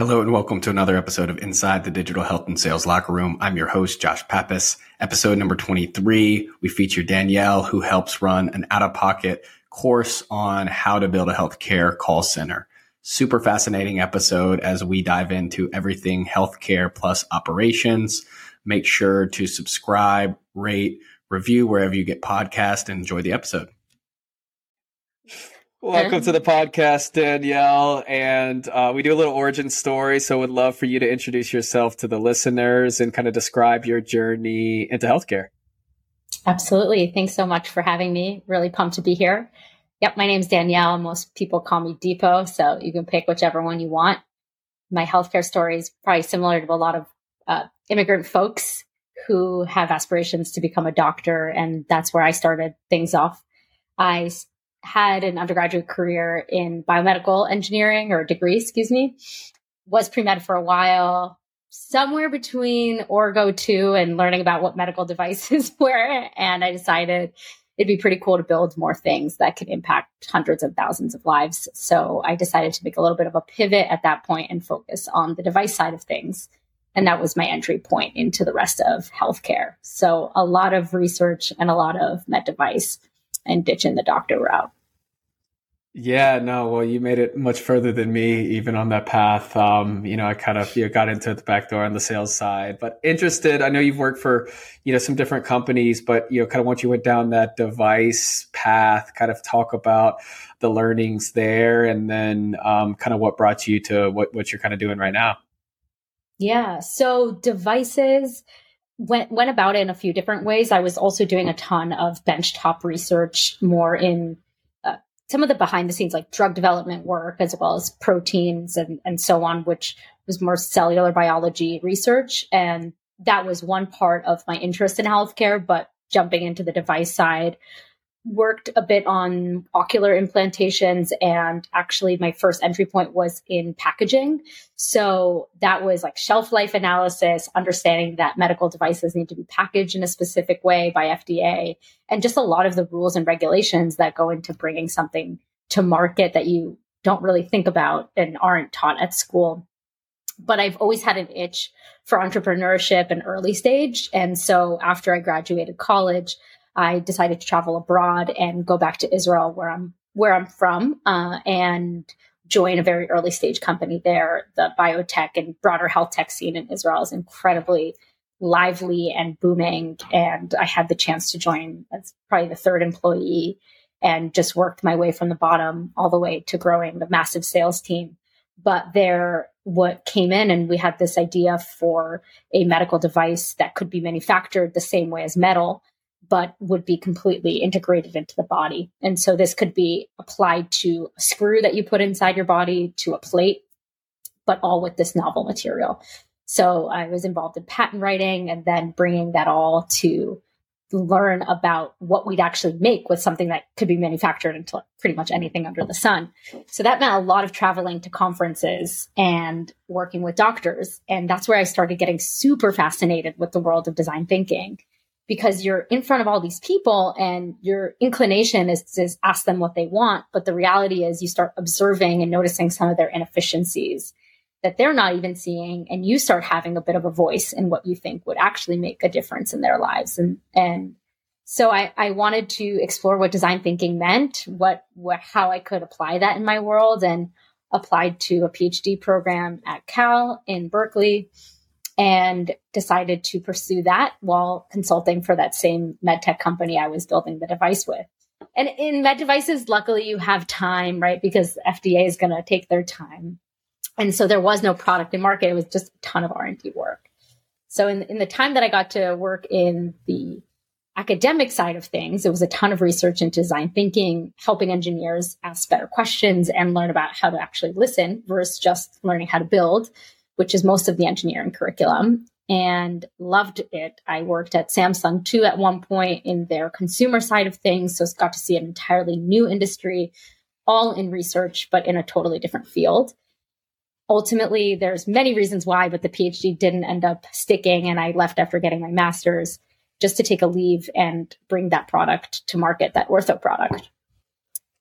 Hello and welcome to another episode of Inside the Digital Health and Sales Locker Room. I'm your host, Josh Pappas. Episode number 23. We feature Danielle, who helps run an out of pocket course on how to build a healthcare call center. Super fascinating episode as we dive into everything healthcare plus operations. Make sure to subscribe, rate, review wherever you get podcast and enjoy the episode. Welcome to the podcast, Danielle. And uh, we do a little origin story. So, would love for you to introduce yourself to the listeners and kind of describe your journey into healthcare. Absolutely. Thanks so much for having me. Really pumped to be here. Yep, my name's Danielle. Most people call me Depot, so you can pick whichever one you want. My healthcare story is probably similar to a lot of uh, immigrant folks who have aspirations to become a doctor, and that's where I started things off. I had an undergraduate career in biomedical engineering or degree, excuse me, was pre med for a while, somewhere between Orgo 2 and learning about what medical devices were. And I decided it'd be pretty cool to build more things that could impact hundreds of thousands of lives. So I decided to make a little bit of a pivot at that point and focus on the device side of things. And that was my entry point into the rest of healthcare. So a lot of research and a lot of med device and ditching the doctor route. Yeah, no, well, you made it much further than me, even on that path. Um, you know, I kind of you know, got into the back door on the sales side, but interested. I know you've worked for, you know, some different companies, but you know, kind of once you went down that device path, kind of talk about the learnings there, and then um, kind of what brought you to what what you're kind of doing right now. Yeah, so devices went went about it in a few different ways. I was also doing a ton of benchtop research, more in uh, some of the behind the scenes, like drug development work, as well as proteins and and so on, which was more cellular biology research, and that was one part of my interest in healthcare. But jumping into the device side worked a bit on ocular implantations and actually my first entry point was in packaging so that was like shelf life analysis understanding that medical devices need to be packaged in a specific way by FDA and just a lot of the rules and regulations that go into bringing something to market that you don't really think about and aren't taught at school but I've always had an itch for entrepreneurship and early stage. And so after I graduated college, I decided to travel abroad and go back to Israel, where I'm where I'm from, uh, and join a very early stage company there. The biotech and broader health tech scene in Israel is incredibly lively and booming. And I had the chance to join as probably the third employee and just worked my way from the bottom all the way to growing the massive sales team. But there, what came in, and we had this idea for a medical device that could be manufactured the same way as metal but would be completely integrated into the body. And so this could be applied to a screw that you put inside your body, to a plate, but all with this novel material. So I was involved in patent writing and then bringing that all to learn about what we'd actually make with something that could be manufactured into pretty much anything under the sun. So that meant a lot of traveling to conferences and working with doctors. And that's where I started getting super fascinated with the world of design thinking because you're in front of all these people and your inclination is to ask them what they want. But the reality is you start observing and noticing some of their inefficiencies that they're not even seeing. And you start having a bit of a voice in what you think would actually make a difference in their lives. And, and so I, I wanted to explore what design thinking meant, what, what, how I could apply that in my world and applied to a PhD program at Cal in Berkeley and decided to pursue that while consulting for that same medtech company I was building the device with. And in med devices, luckily you have time, right? Because FDA is going to take their time. And so there was no product in market. It was just a ton of R&D work. So in, in the time that I got to work in the academic side of things, it was a ton of research and design thinking, helping engineers ask better questions and learn about how to actually listen versus just learning how to build which is most of the engineering curriculum, and loved it. I worked at Samsung too at one point in their consumer side of things, so got to see an entirely new industry, all in research, but in a totally different field. Ultimately, there's many reasons why, but the PhD didn't end up sticking, and I left after getting my master's just to take a leave and bring that product to market, that ortho product.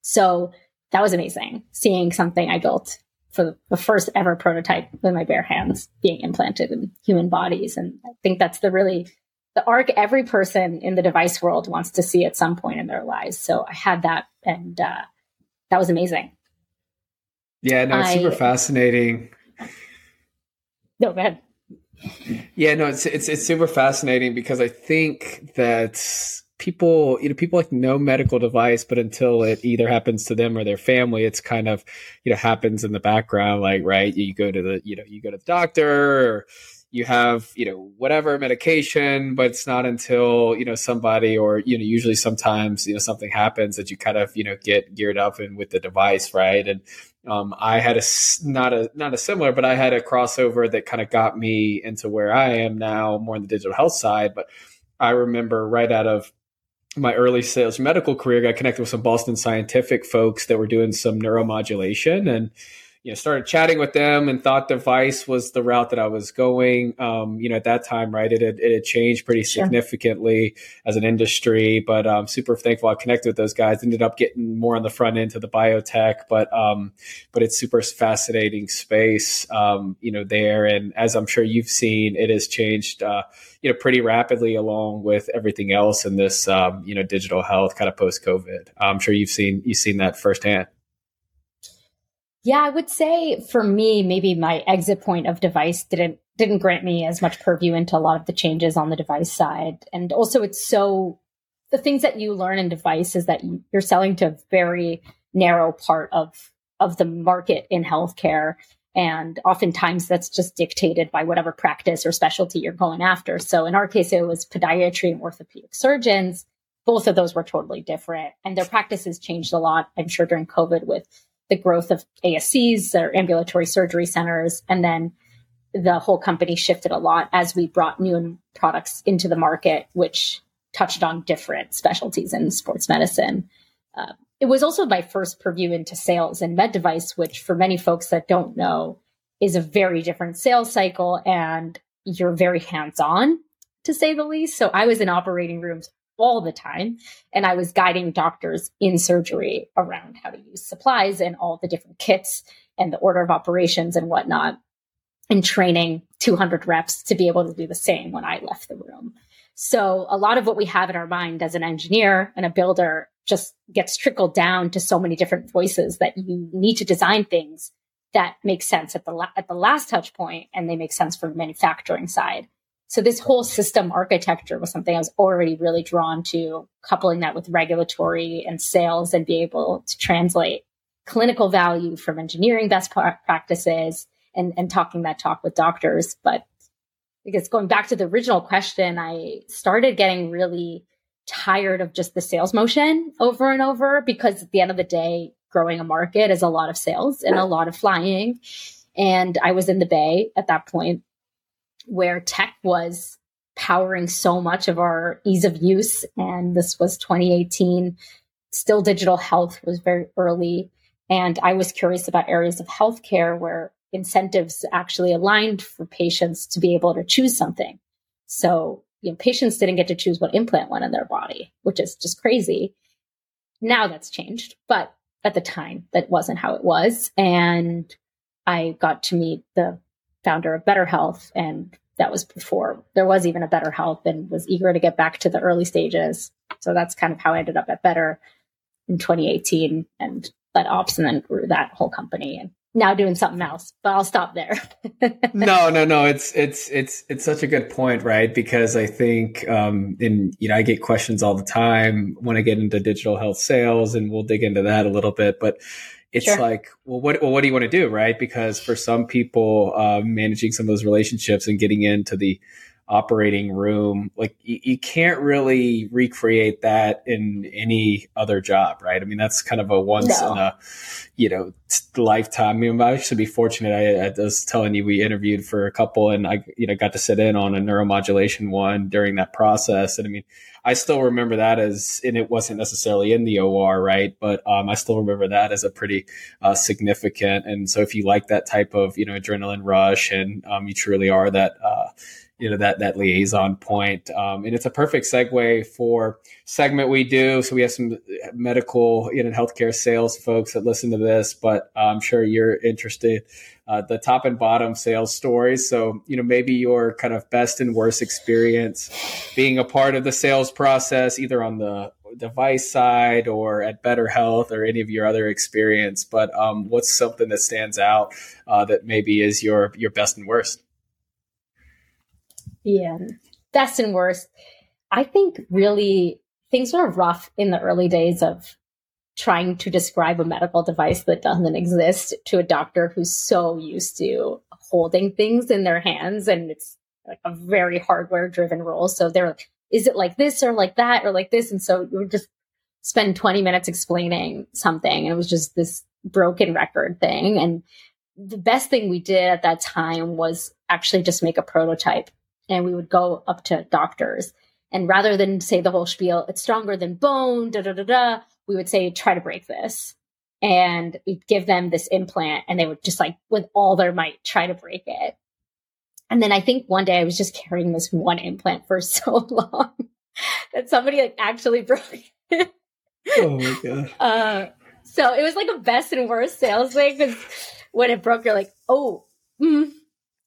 So that was amazing, seeing something I built for the first ever prototype with my bare hands being implanted in human bodies. And I think that's the really the arc every person in the device world wants to see at some point in their lives. So I had that and uh, that was amazing. Yeah, no, it's I, super fascinating. No, go ahead. Yeah, no, it's it's it's super fascinating because I think that people you know people like no medical device but until it either happens to them or their family it's kind of you know happens in the background like right you go to the you know you go to the doctor or you have you know whatever medication but it's not until you know somebody or you know usually sometimes you know something happens that you kind of you know get geared up and with the device right and um, I had a not a not a similar, but I had a crossover that kind of got me into where I am now, more on the digital health side. But I remember right out of my early sales medical career, got connected with some Boston Scientific folks that were doing some neuromodulation and you know started chatting with them and thought device was the route that I was going. Um, you know, at that time, right, it had, it had changed pretty significantly sure. as an industry, but I'm um, super thankful I connected with those guys. Ended up getting more on the front end to the biotech, but um, but it's super fascinating space, um, you know, there. And as I'm sure you've seen, it has changed. Uh, you know pretty rapidly along with everything else in this um, you know digital health kind of post COVID. I'm sure you've seen you've seen that firsthand. Yeah, I would say for me, maybe my exit point of device didn't didn't grant me as much purview into a lot of the changes on the device side, and also it's so the things that you learn in device is that you're selling to a very narrow part of of the market in healthcare and oftentimes that's just dictated by whatever practice or specialty you're going after. So in our case, it was podiatry and orthopedic surgeons. Both of those were totally different and their practices changed a lot. I'm sure during COVID with the growth of ASCs or ambulatory surgery centers. And then the whole company shifted a lot as we brought new products into the market, which touched on different specialties in sports medicine. Uh, it was also my first purview into sales and med device, which for many folks that don't know is a very different sales cycle and you're very hands on to say the least. So I was in operating rooms all the time and I was guiding doctors in surgery around how to use supplies and all the different kits and the order of operations and whatnot and training 200 reps to be able to do the same when I left the room. So a lot of what we have in our mind as an engineer and a builder just gets trickled down to so many different voices that you need to design things that make sense at the la- at the last touch point and they make sense for the manufacturing side. So this whole system architecture was something I was already really drawn to, coupling that with regulatory and sales and be able to translate clinical value from engineering best practices and, and talking that talk with doctors. But because going back to the original question, I started getting really tired of just the sales motion over and over because at the end of the day, growing a market is a lot of sales and a lot of flying. And I was in the Bay at that point where tech was powering so much of our ease of use. And this was 2018. Still, digital health was very early. And I was curious about areas of healthcare where incentives actually aligned for patients to be able to choose something. So, you know, patients didn't get to choose what implant went in their body, which is just crazy. Now that's changed, but at the time that wasn't how it was. And I got to meet the founder of Better Health and that was before there was even a Better Health and was eager to get back to the early stages. So that's kind of how I ended up at Better in 2018 and led ops and then grew that whole company. And now doing something else, but I'll stop there. no, no, no. It's, it's, it's, it's such a good point, right? Because I think, um, in, you know, I get questions all the time when I get into digital health sales and we'll dig into that a little bit, but it's sure. like, well, what, well, what do you want to do? Right. Because for some people, uh, managing some of those relationships and getting into the, operating room like you, you, can't really recreate that in any other job right? I mean that's kind of a once no. in a you know lifetime. I mean i should be fortunate. I, I, was telling you we interviewed for a couple and i you know got to sit in on a neuromodulation one during that process. And i mean i still remember that as and it wasn't necessarily in the or right? But um, i still remember that as a pretty uh, significant. And so if you like that type of you know adrenaline rush and um, you truly are that uh, you know that that liaison point. Um, and it's a perfect segue for segment we do. So we have some medical you know healthcare sales folks that listen to this, but I'm sure you're interested. Uh, the top and bottom sales stories. So, you know, maybe your kind of best and worst experience being a part of the sales process, either on the device side or at Better Health or any of your other experience. But um, what's something that stands out uh, that maybe is your your best and worst? Yeah, um, best and worst. I think really things were rough in the early days of trying to describe a medical device that doesn't exist to a doctor who's so used to holding things in their hands and it's like a very hardware driven role. So they're like, is it like this or like that or like this? And so you would just spend 20 minutes explaining something and it was just this broken record thing. And the best thing we did at that time was actually just make a prototype and we would go up to doctors. And rather than say the whole spiel, it's stronger than bone, da da da da, we would say, try to break this. And we'd give them this implant and they would just like, with all their might, try to break it. And then I think one day I was just carrying this one implant for so long that somebody like actually broke it. oh my god. Uh, so it was like a best and worst sales thing because when it broke, you're like, oh, mm,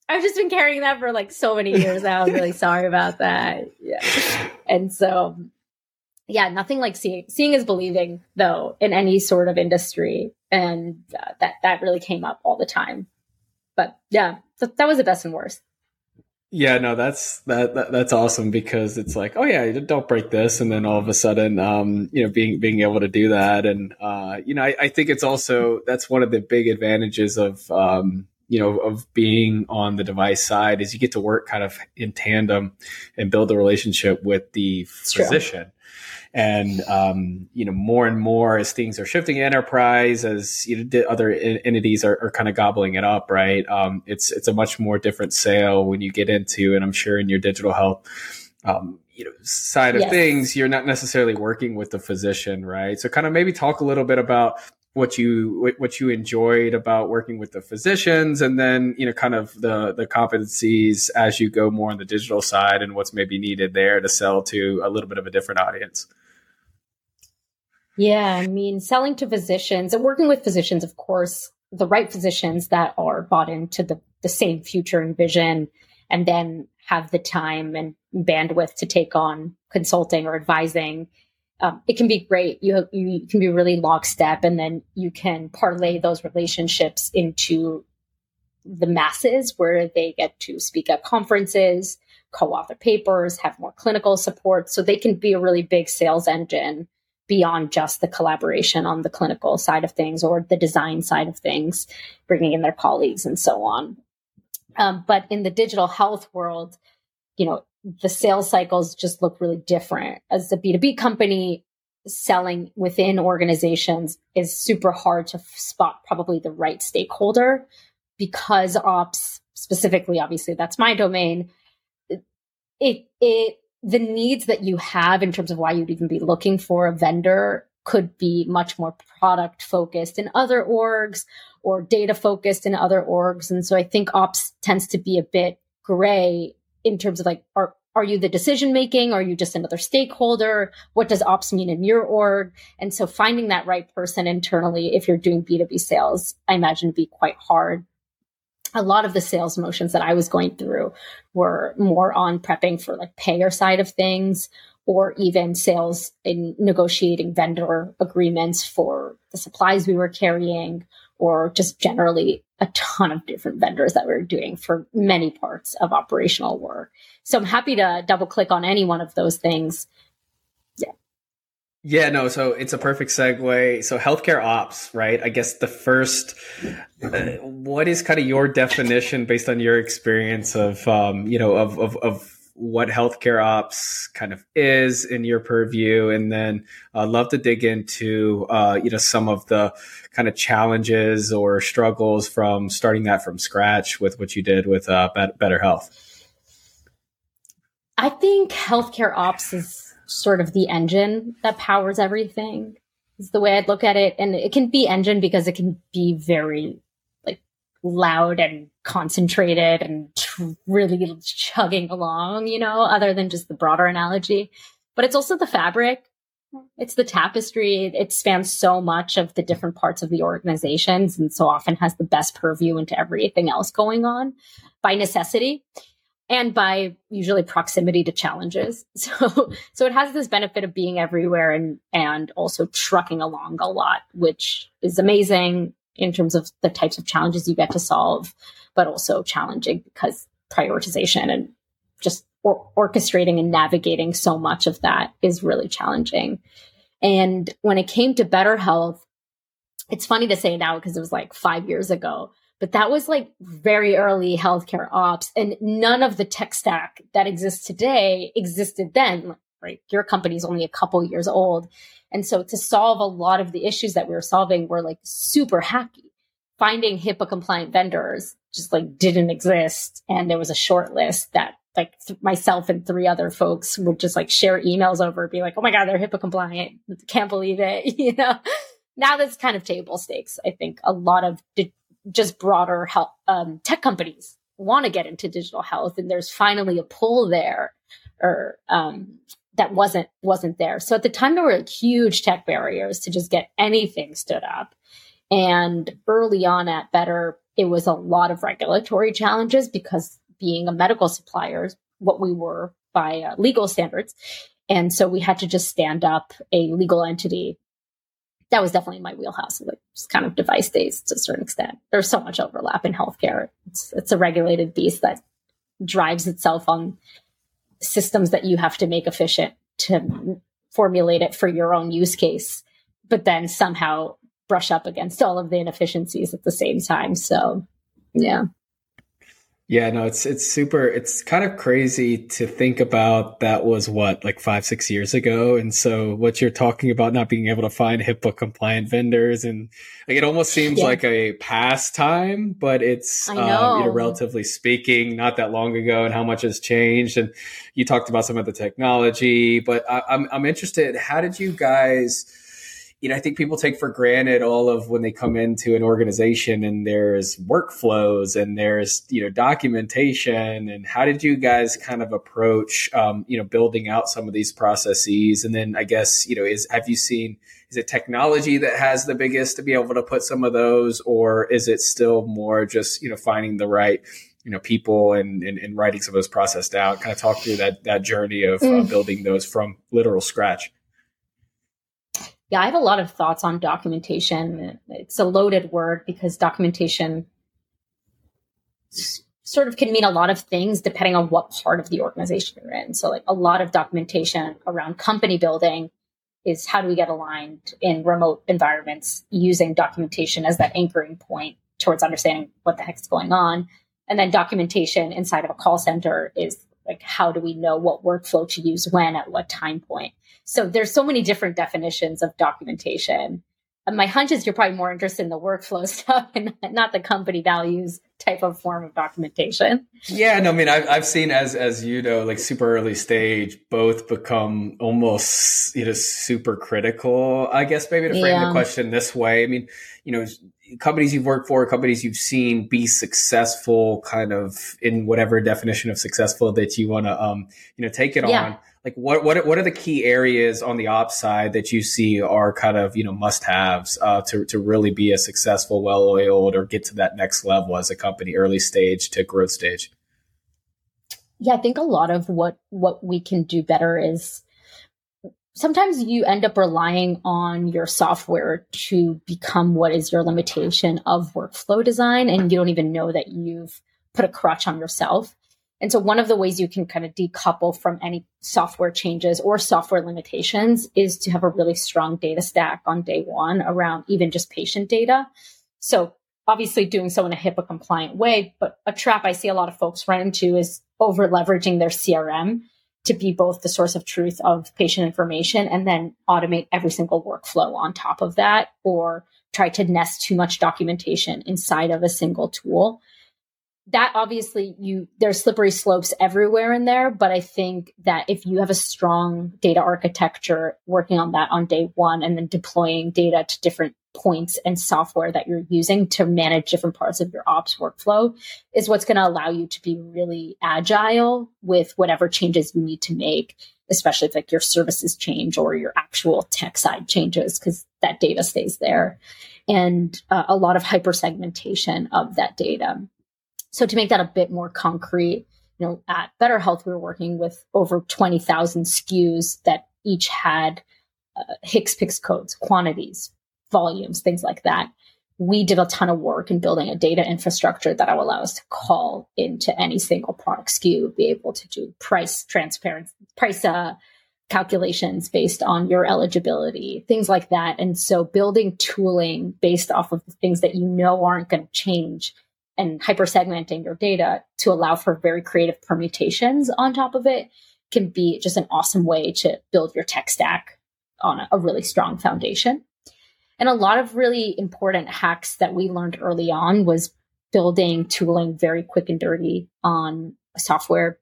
I've just been carrying that for like so many years. I'm really sorry about that. Yeah. And so, yeah, nothing like seeing seeing is believing though in any sort of industry, and uh, that that really came up all the time. But yeah, so that was the best and worst. Yeah, no, that's that, that, that's awesome because it's like, oh yeah, don't break this, and then all of a sudden, um, you know, being being able to do that, and uh, you know, I, I think it's also that's one of the big advantages of um, you know of being on the device side is you get to work kind of in tandem and build a relationship with the physician. And um, you know more and more as things are shifting enterprise as you know, other entities are, are kind of gobbling it up right um, it's it's a much more different sale when you get into and i'm sure in your digital health um, you know side of yes. things you're not necessarily working with the physician right so kind of maybe talk a little bit about what you what you enjoyed about working with the physicians and then you know kind of the the competencies as you go more on the digital side and what's maybe needed there to sell to a little bit of a different audience yeah, I mean, selling to physicians and working with physicians, of course, the right physicians that are bought into the, the same future and vision, and then have the time and bandwidth to take on consulting or advising. Um, it can be great. You, you can be really lockstep, and then you can parlay those relationships into the masses where they get to speak at conferences, co author papers, have more clinical support. So they can be a really big sales engine beyond just the collaboration on the clinical side of things or the design side of things, bringing in their colleagues and so on. Um, but in the digital health world, you know, the sales cycles just look really different. As a B2B company, selling within organizations is super hard to spot probably the right stakeholder because ops specifically obviously that's my domain it it the needs that you have in terms of why you'd even be looking for a vendor could be much more product focused in other orgs or data focused in other orgs. And so I think ops tends to be a bit gray in terms of like, are, are you the decision making? Are you just another stakeholder? What does ops mean in your org? And so finding that right person internally, if you're doing B2B sales, I imagine be quite hard a lot of the sales motions that I was going through were more on prepping for like payer side of things or even sales in negotiating vendor agreements for the supplies we were carrying or just generally a ton of different vendors that we were doing for many parts of operational work. So I'm happy to double click on any one of those things yeah, Yeah, no, so it's a perfect segue. So healthcare ops, right? I guess the first, uh, what is kind of your definition based on your experience of, um, you know, of, of, of what healthcare ops kind of is in your purview, and then I'd uh, love to dig into uh, you know some of the kind of challenges or struggles from starting that from scratch with what you did with uh, Better Health. I think healthcare ops is sort of the engine that powers everything is the way I'd look at it. And it can be engine because it can be very loud and concentrated and really chugging along, you know, other than just the broader analogy. But it's also the fabric. It's the tapestry. It spans so much of the different parts of the organizations and so often has the best purview into everything else going on by necessity and by usually proximity to challenges. So, so it has this benefit of being everywhere and, and also trucking along a lot, which is amazing in terms of the types of challenges you get to solve, but also challenging because prioritization and just or- orchestrating and navigating so much of that is really challenging. And when it came to better health, it's funny to say now because it was like five years ago, but that was like very early healthcare ops and none of the tech stack that exists today existed then right? Your company's only a couple years old. And so to solve a lot of the issues that we were solving were like super hacky finding hipaa compliant vendors just like didn't exist. And there was a short list that like th- myself and three other folks would just like share emails over be like oh my god they're hipaa compliant. Can't believe it. You know? Now that's kind of table stakes i think. A lot of di- just broader health um, tech companies want to get into digital health, and there's finally a pull there, or um, that wasn't wasn't there. So at the time, there were huge tech barriers to just get anything stood up. And early on at Better, it was a lot of regulatory challenges because being a medical supplier, what we were by uh, legal standards. And so we had to just stand up a legal entity that was definitely my wheelhouse, like just kind of device days to a certain extent. There's so much overlap in healthcare. It's, it's a regulated beast that drives itself on systems that you have to make efficient to formulate it for your own use case, but then somehow brush up against all of the inefficiencies at the same time. So, yeah. Yeah, no, it's it's super. It's kind of crazy to think about. That was what like five, six years ago, and so what you're talking about not being able to find HIPAA compliant vendors, and like it almost seems yeah. like a pastime, but it's um, you know, relatively speaking, not that long ago, and how much has changed. And you talked about some of the technology, but I, I'm I'm interested. How did you guys? You know, I think people take for granted all of when they come into an organization and there's workflows and there's, you know, documentation and how did you guys kind of approach, um, you know, building out some of these processes? And then I guess, you know, is, have you seen, is it technology that has the biggest to be able to put some of those, or is it still more just, you know, finding the right, you know, people and, and, and writing some of those process down? Kind of talk through that, that journey of uh, mm. uh, building those from literal scratch yeah, I have a lot of thoughts on documentation. It's a loaded word because documentation sort of can mean a lot of things depending on what part of the organization you're in. So, like a lot of documentation around company building is how do we get aligned in remote environments using documentation as that anchoring point towards understanding what the heck's going on. And then documentation inside of a call center is like how do we know what workflow to use when at what time point so there's so many different definitions of documentation and my hunch is you're probably more interested in the workflow stuff and not the company values type of form of documentation. Yeah, no, I mean, I've, I've seen as, as you know, like super early stage, both become almost, you know, super critical, I guess maybe to frame yeah. the question this way. I mean, you know, companies you've worked for, companies you've seen be successful kind of in whatever definition of successful that you want to, um, you know, take it yeah. on like what what what are the key areas on the ops side that you see are kind of you know must haves uh, to to really be a successful, well oiled, or get to that next level as a company, early stage to growth stage? Yeah, I think a lot of what what we can do better is sometimes you end up relying on your software to become what is your limitation of workflow design, and you don't even know that you've put a crutch on yourself. And so one of the ways you can kind of decouple from any software changes or software limitations is to have a really strong data stack on day one around even just patient data. So obviously doing so in a HIPAA compliant way, but a trap I see a lot of folks run into is over leveraging their CRM to be both the source of truth of patient information and then automate every single workflow on top of that or try to nest too much documentation inside of a single tool that obviously you there's slippery slopes everywhere in there but i think that if you have a strong data architecture working on that on day one and then deploying data to different points and software that you're using to manage different parts of your ops workflow is what's going to allow you to be really agile with whatever changes you need to make especially if like your services change or your actual tech side changes because that data stays there. And uh, a lot of hyper segmentation of that data so to make that a bit more concrete you know at better health we were working with over 20000 skus that each had uh, HCPCS codes quantities volumes, things like that. We did a ton of work in building a data infrastructure that will allow us to call into any single product SKU, be able to do price transparency, price uh, calculations based on your eligibility, things like that. And so building tooling based off of the things that you know aren't going to change and hyper segmenting your data to allow for very creative permutations on top of it can be just an awesome way to build your tech stack on a, really strong foundation. And a lot of really important hacks that we learned early on was building tooling very quick and dirty on software,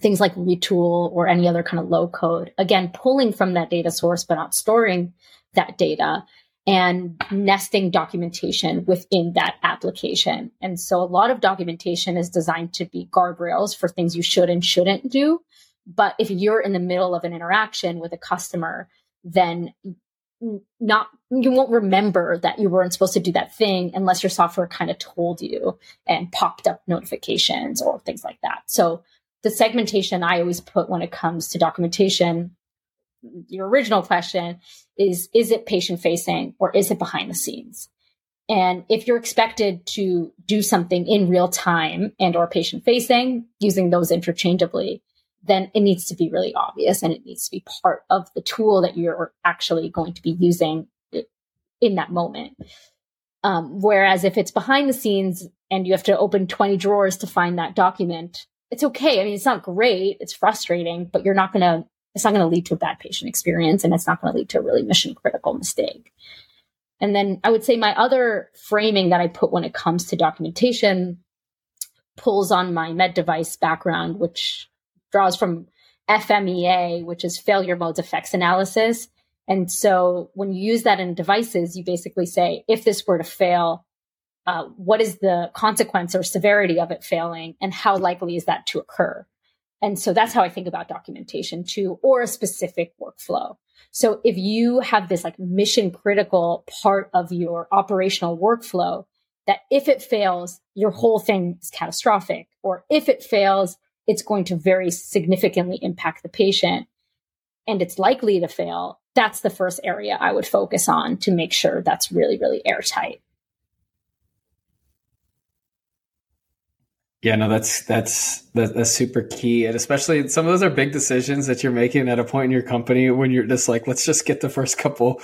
things like Retool or any other kind of low code. Again, pulling from that data source, but not storing that data and nesting documentation within that application. And so a lot of documentation is designed to be guardrails for things you should and shouldn't do. But if you're in the middle of an interaction with a customer, then not you won't remember that you weren't supposed to do that thing unless your software kind of told you and popped up notifications or things like that. So the segmentation I always put when it comes to documentation, your original question is is it patient facing or is it behind the scenes? And if you're expected to do something in real time and or patient facing using those interchangeably, then it needs to be really obvious and it needs to be part of the tool that you're actually going to be using in that moment. Um, whereas if it's behind the scenes and you have to open 20 drawers to find that document, it's okay. I mean, it's not great. It's frustrating, but you're not going to, it's not going to lead to a bad patient experience and it's not going to lead to a really mission critical mistake. And then I would say my other framing that I put when it comes to documentation pulls on my med device background, which draws from FMEA, which is failure modes effects analysis. And so when you use that in devices, you basically say, if this were to fail, uh, what is the consequence or severity of it failing and how likely is that to occur? And so that's how I think about documentation too, or a specific workflow. So if you have this like mission critical part of your operational workflow, that if it fails, your whole thing is catastrophic, or if it fails, it's going to very significantly impact the patient and it's likely to fail, that's the first area I would focus on to make sure that's really, really airtight. Yeah, no, that's that's that's super key, and especially some of those are big decisions that you're making at a point in your company when you're just like, let's just get the first couple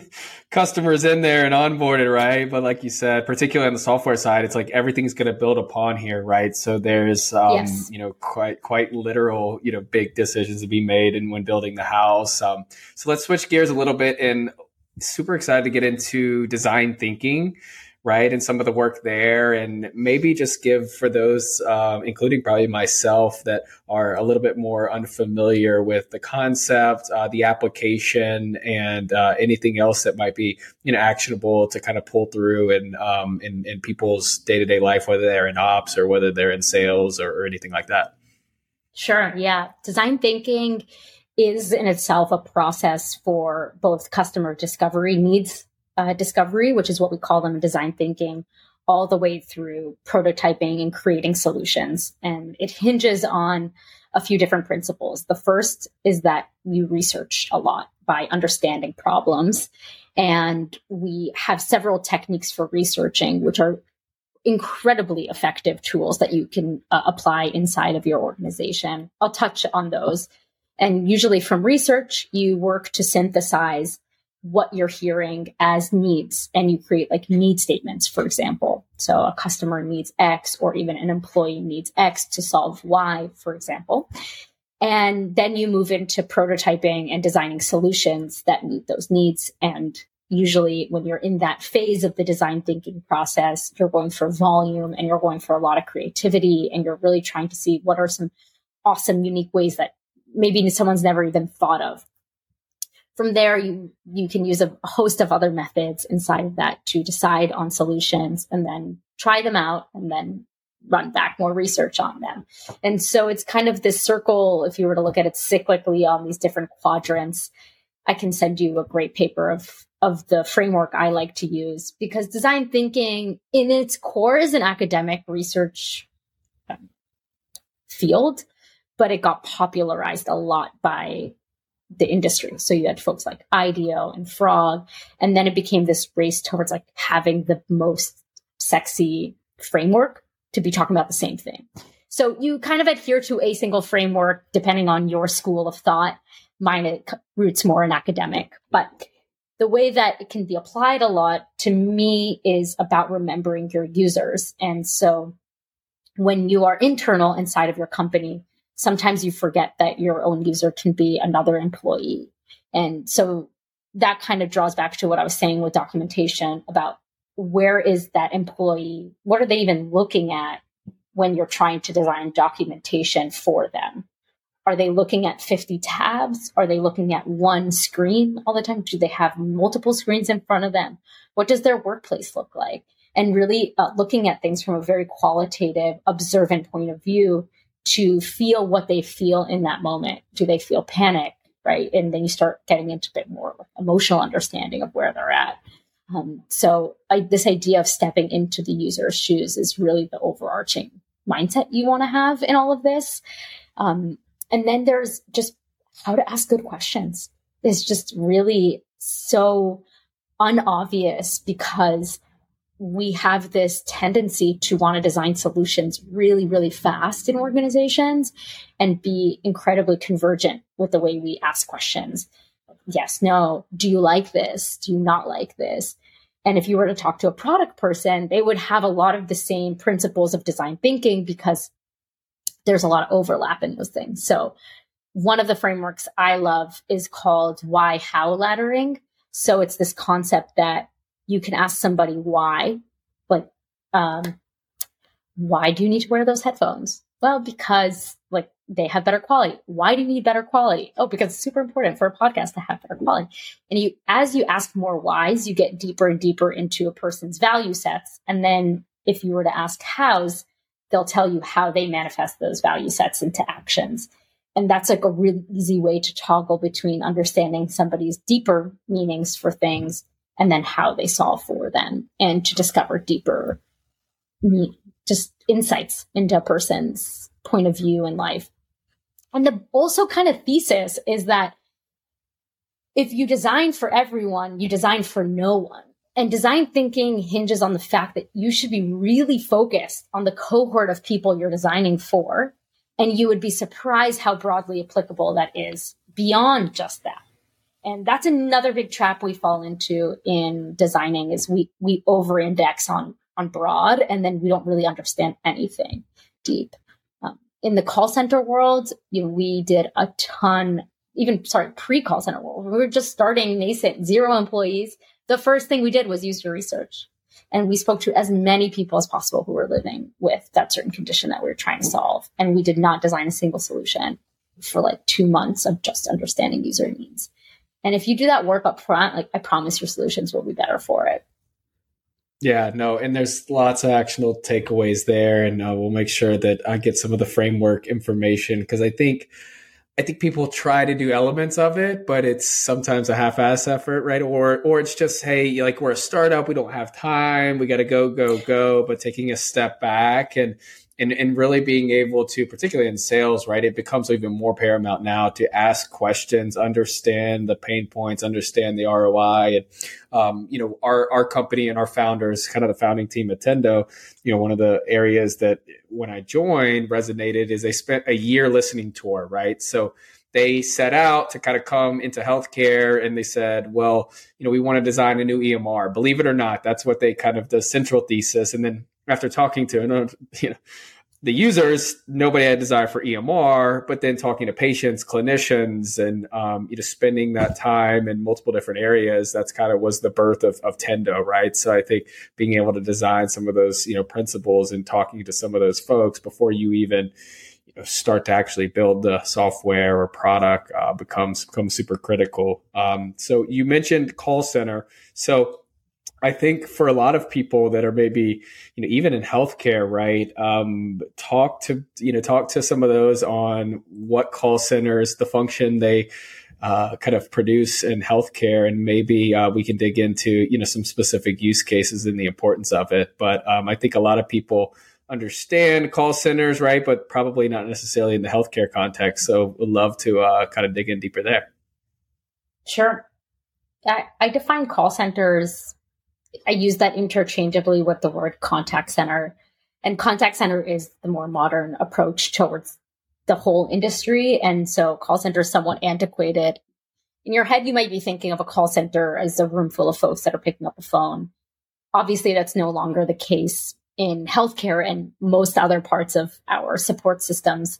customers in there and onboarded, right? But like you said, particularly on the software side, it's like everything's going to build upon here, right? So there's, um, yes. you know, quite quite literal, you know, big decisions to be made, and when building the house. Um, so let's switch gears a little bit, and super excited to get into design thinking right? And some of the work there, and maybe just give for those, um, including probably myself, that are a little bit more unfamiliar with the concept, uh, the application, and uh, anything else that might be you know actionable to kind of pull through in um, in, in people's day to day life, whether they're in ops or whether they're in sales or, or anything like that. Sure. Yeah. Design thinking is in itself a process for both customer discovery needs uh, discovery, which is what we call them in design thinking, all the way through prototyping and creating solutions. And it hinges on a few different principles. The first is that we research a lot by understanding problems. And we have several techniques for researching, which are incredibly effective tools that you can uh, apply inside of your organization. I'll touch on those. And usually from research, you work to synthesize what you're hearing as needs and you create like need statements, for example. So a customer needs X or even an employee needs X to solve Y, for example. And then you move into prototyping and designing solutions that meet those needs. And usually when you're in that phase of the design thinking process, you're going for volume and you're going for a lot of creativity and you're really trying to see what are some awesome, unique ways that maybe someone's never even thought of from there, you, you can use a host of other methods inside of that to decide on solutions and then try them out and then run back more research on them. And so it's kind of this circle, if you were to look at it cyclically on these different quadrants, I can send you a great paper of of the framework I like to use because design thinking in its core is an academic research um, field, but it got popularized a lot by the industry. So you had folks like IDEO and Frog, and then it became this race towards like having the most sexy framework to be talking about the same thing. So you kind of adhere to a single framework depending on your school of thought. Mine it roots more in academic, but the way that it can be applied a lot to me is about remembering your users. And so when you are internal inside of your company, sometimes you forget that your own user can be another employee. And so that kind of draws back to what I was saying with documentation about where is that employee? What are they even looking at when you're trying to design documentation for them? Are they looking at 50 tabs? Are they looking at one screen all the time? Do they have multiple screens in front of them? What does their workplace look like? And really uh, looking at things from a very qualitative, observant point of view to feel what they feel in that moment. Do they feel panic? Right. And then you start getting into a bit more emotional understanding of where they're at. Um, so I, this idea of stepping into the user's shoes is really the overarching mindset you want to have in all of this. Um, and then there's just how to ask good questions is just really so unobvious because we have this tendency to want to design solutions really, really fast in organizations and be incredibly convergent with the way we ask questions. Yes, no, do you like this? Do you not like this? And if you were to talk to a product person, they would have a lot of the same principles of design thinking because there's a lot of overlap in those things. So one of the frameworks I love is called why how laddering. So it's this concept that you can ask somebody why, like, um, why do you need to wear those headphones? Well, because like they have better quality. Why do you need better quality? Oh, because it's super important for a podcast to have better quality. And you, as you ask more whys, you get deeper and deeper into a person's value sets. And then if you were to ask hows, they'll tell you how they manifest those value sets into actions. And that's like a really easy way to toggle between understanding somebody's deeper meanings for things and then how they solve for them and to discover deeper just insights into a person's point of view in life. And the also kind of thesis is that if you design for everyone, you design for no one. And design thinking hinges on the fact that you should be really focused on the cohort of people you're designing for. And you would be surprised how broadly applicable that is beyond just that. And that's another big trap we fall into in designing is we, we over index on, on broad and then we don't really understand anything deep. Um, in the call center world, you know, we did a ton, even sorry, pre call center world. We were just starting nascent, zero employees the first thing we did was user research. And we spoke to as many people as possible who were living with that certain condition that we were trying to solve. And we did not design a single solution for like two months of just understanding user needs. And if you do that work up front, like I promise your solutions will be better for it. Yeah, no, and there's lots of actionable takeaways there, and uh, we'll make sure that I get some of the framework information because I think I think people try to do elements of it, but it's sometimes a half-ass effort, right? Or or it's just hey, like we're a startup, we don't have time, we got to go go go, but taking a step back and and, and really being able to, particularly in sales, right? It becomes even more paramount now to ask questions, understand the pain points, understand the ROI. And, um, you know, our, our company and our founders, kind of the founding team at Tendo, you know, one of the areas that when I joined resonated is they spent a year listening tour, right? So, they set out to kind of come into healthcare and they said, well, you know, we want to design a new EMR. Believe it or not, that's what they kind of the central thesis. And then after talking to you know the users, nobody had desire for EMR, but then talking to patients, clinicians, and um, you know spending that time in multiple different areas, that's kind of was the birth of, of Tendo, right? So I think being able to design some of those you know principles and talking to some of those folks before you even start to actually build the software or product uh, becomes becomes super critical. Um, so you mentioned call center. So I think for a lot of people that are maybe, you know, even in healthcare, right? Um, talk to, you know, talk to some of those on what call centers, the function they uh, kind of produce in healthcare, and maybe uh, we can dig into, you know, some specific use cases and the importance of it. But um, I think a lot of people understand call centers, right? But probably not necessarily in the healthcare context. So would love to uh, kind of dig in deeper there. Sure. I, I define call centers I use that interchangeably with the word contact center. And contact center is the more modern approach towards the whole industry. And so call center is somewhat antiquated. In your head, you might be thinking of a call center as a room full of folks that are picking up a phone. Obviously, that's no longer the case in healthcare and most other parts of our support systems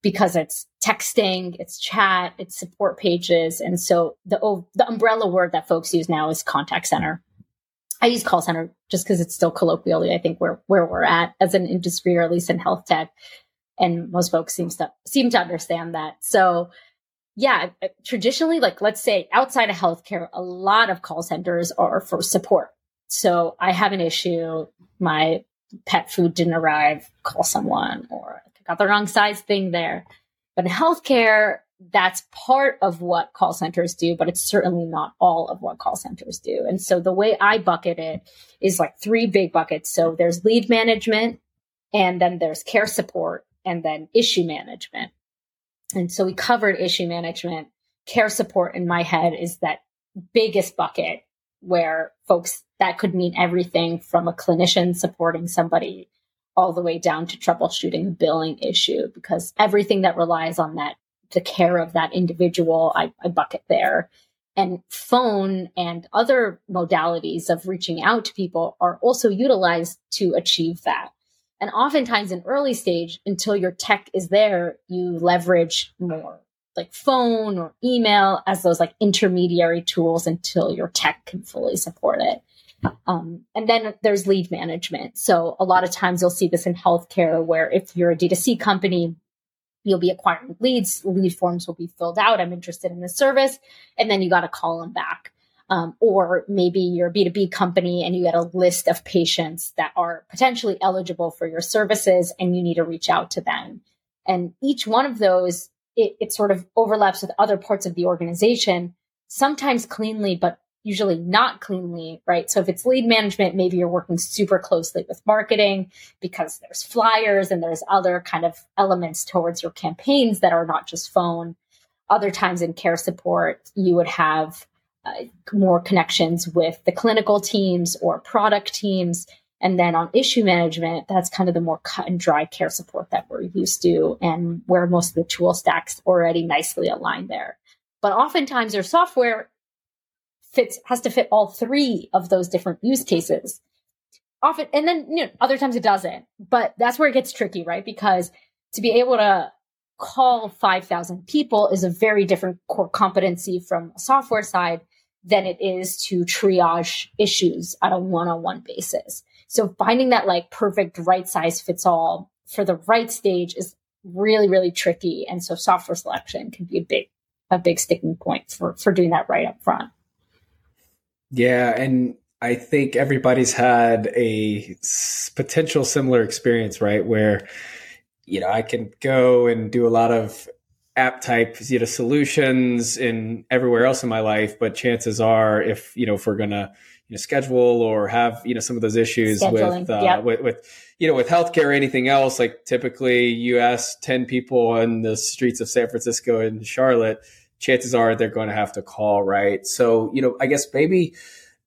because it's texting, it's chat, it's support pages. And so the, the umbrella word that folks use now is contact center. I use call center just because it's still colloquially, I think, where where we're at as an industry, or at least in health tech, and most folks seem to seem to understand that. So, yeah, traditionally, like let's say outside of healthcare, a lot of call centers are for support. So I have an issue, my pet food didn't arrive, call someone, or got the wrong size thing there. But in healthcare, that's part of what call centers do, but it's certainly not all of what call centers do. And so the way I bucket it is like three big buckets. So there's lead management, and then there's care support, and then issue management. And so we covered issue management. Care support in my head is that biggest bucket where folks that could mean everything from a clinician supporting somebody all the way down to troubleshooting a billing issue because everything that relies on that the care of that individual, I, I bucket there. And phone and other modalities of reaching out to people are also utilized to achieve that. And oftentimes in early stage, until your tech is there, you leverage more like phone or email as those like intermediary tools until your tech can fully support it. Um, and then there's lead management. So a lot of times you'll see this in healthcare where if you're a D2C company, you'll be acquiring leads. Lead forms will be filled out. I'm interested in this service. And then you got to call them back. Um, or maybe you're a B2B company and you get a list of patients that are potentially eligible for your services and you need to reach out to them. And each one of those, it, it sort of overlaps with other parts of the organization, sometimes cleanly, but usually not cleanly, right? So if it's lead management, maybe you're working super closely with marketing because there's flyers and there's other kind of elements towards your campaigns that are not just phone. Other times in care support, you would have uh, more connections with the clinical teams or product teams. And then on issue management, that's kind of the more cut and dry care support that we're used to and where most of the tool stacks already nicely aligned there. But oftentimes your software fits has to fit all three of those different use cases. Often, and then you know, other times it doesn't. But that's where it gets tricky, right? Because to be able to call 5,000 people is a very different core competency from a software side than it is to triage issues on a one-on-one basis. So finding that like perfect right size fits all for the right stage is really, really tricky. And so software selection can be a big, a big sticking point for, for doing that right up front. Yeah, and I think everybody's had a potential similar experience, right? Where you know I can go and do a lot of app type you know solutions in everywhere else in my life, but chances are, if you know if we're gonna you know schedule or have you know some of those issues with, uh, yep. with with you know with healthcare or anything else, like typically you ask ten people on the streets of San Francisco and Charlotte chances are they're going to have to call, right? So, you know, I guess maybe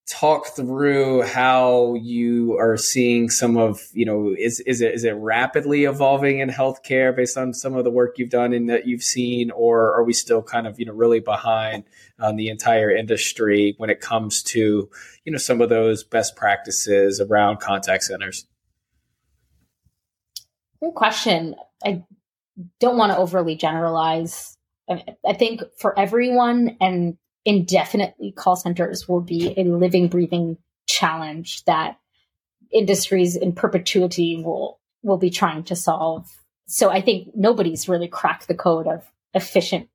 talk through how you are seeing some of, you know, is, is it, is it rapidly evolving in healthcare based on some of the work you've done and that you've seen, or are we still kind of, you know, really behind on the entire industry when it comes to, you know, some of those best practices around contact centers? Good question. I don't want to overly generalize I think for everyone and indefinitely call centers will be a living, breathing challenge that industries in perpetuity will will be trying to solve so I think nobody's really cracked the code of efficient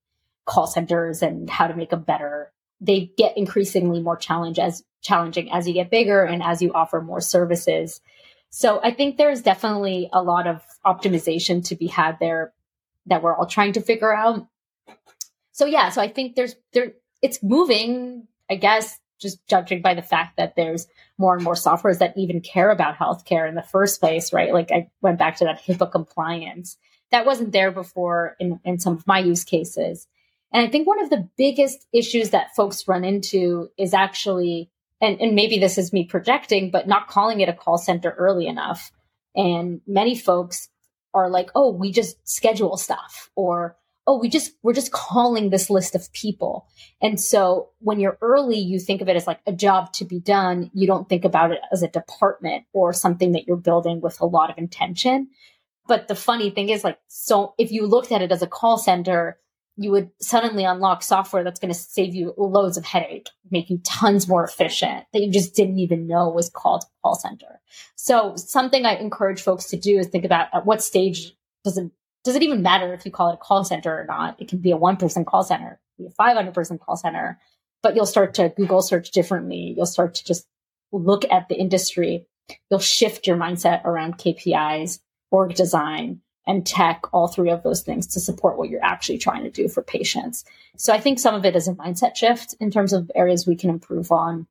call centers and how to make them better. They get increasingly more challenge as challenging as you get bigger and as you offer more services. So I think there's definitely a lot of optimization to be had there that we're all trying to figure out. So yeah, so I think there's there it's moving, I guess, just judging by the fact that there's more and more softwares that even care about healthcare in the first place, right? Like I went back to that HIPAA compliance. That wasn't there before in, in some of my use cases. And I think one of the biggest issues that folks run into is actually, and, and maybe this is me projecting, but not calling it a call center early enough. And many folks are like, oh, we just schedule stuff or oh, we just, we're just calling this list of people. And so when you're early, you think of it as like a job to be done. You don't think about it as a department or something that you're building with a lot of intention. But the funny thing is like, so if you looked at it as a call center, you would suddenly unlock software that's going to save you loads of headache, make you tons more efficient that you just didn't even know was called call center. So something I encourage folks to do is think about at what stage does it does it even matter if you call it a call center or not? It can be a one person call center, be a 500 person call center, but you'll start to Google search differently. You'll start to just look at the industry. You'll shift your mindset around KPIs, org design, and tech, all three of those things to support what you're actually trying to do for patients. So I think some of it is a mindset shift in terms of areas we can improve on.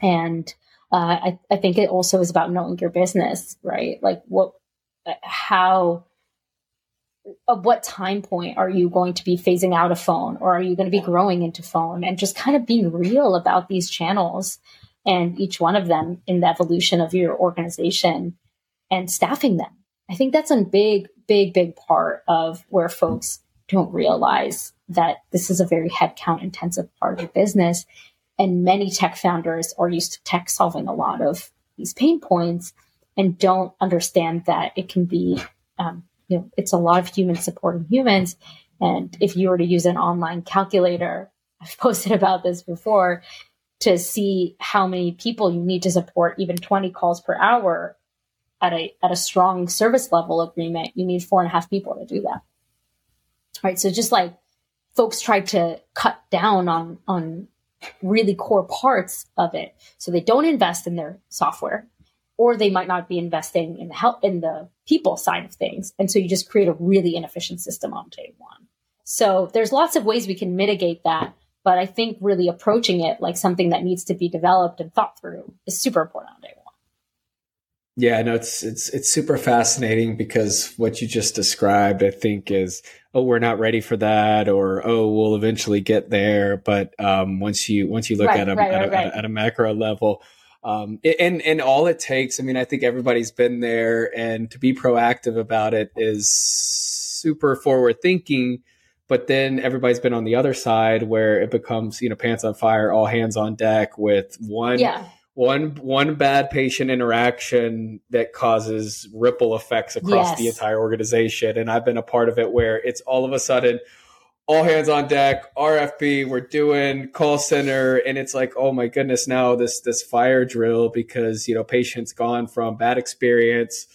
And uh, I, I think it also is about knowing your business, right? Like what, how, at what time point are you going to be phasing out a phone or are you going to be growing into phone and just kind of being real about these channels and each one of them in the evolution of your organization and staffing them. I think that's a big, big, big part of where folks don't realize that this is a very headcount intensive part of the business. And many tech founders are used to tech solving a lot of these pain points and don't understand that it can be um, you know, it's a lot of humans supporting humans. And if you were to use an online calculator, I've posted about this before, to see how many people you need to support even 20 calls per hour at a at a strong service level agreement, you need four and a half people to do that. Right. So just like folks try to cut down on on really core parts of it. So they don't invest in their software or they might not be investing in the help in the people side of things. And so you just create a really inefficient system on day one. So there's lots of ways we can mitigate that. But I think really approaching it like something that needs to be developed and thought through is super important on day one. Yeah, no, it's it's it's super fascinating because what you just described, I think, is oh, we're not ready for that, or oh, we'll eventually get there. But um, once you once you look right, at, a, right, at, right, a, at a macro level, um, and and all it takes, I mean, I think everybody's been there, and to be proactive about it is super forward thinking. But then everybody's been on the other side where it becomes, you know, pants on fire, all hands on deck with one yeah. one one bad patient interaction that causes ripple effects across yes. the entire organization. And I've been a part of it where it's all of a sudden all hands on deck, RFP, we're doing call center, and it's like, oh my goodness, now this this fire drill because you know patient's gone from bad experience.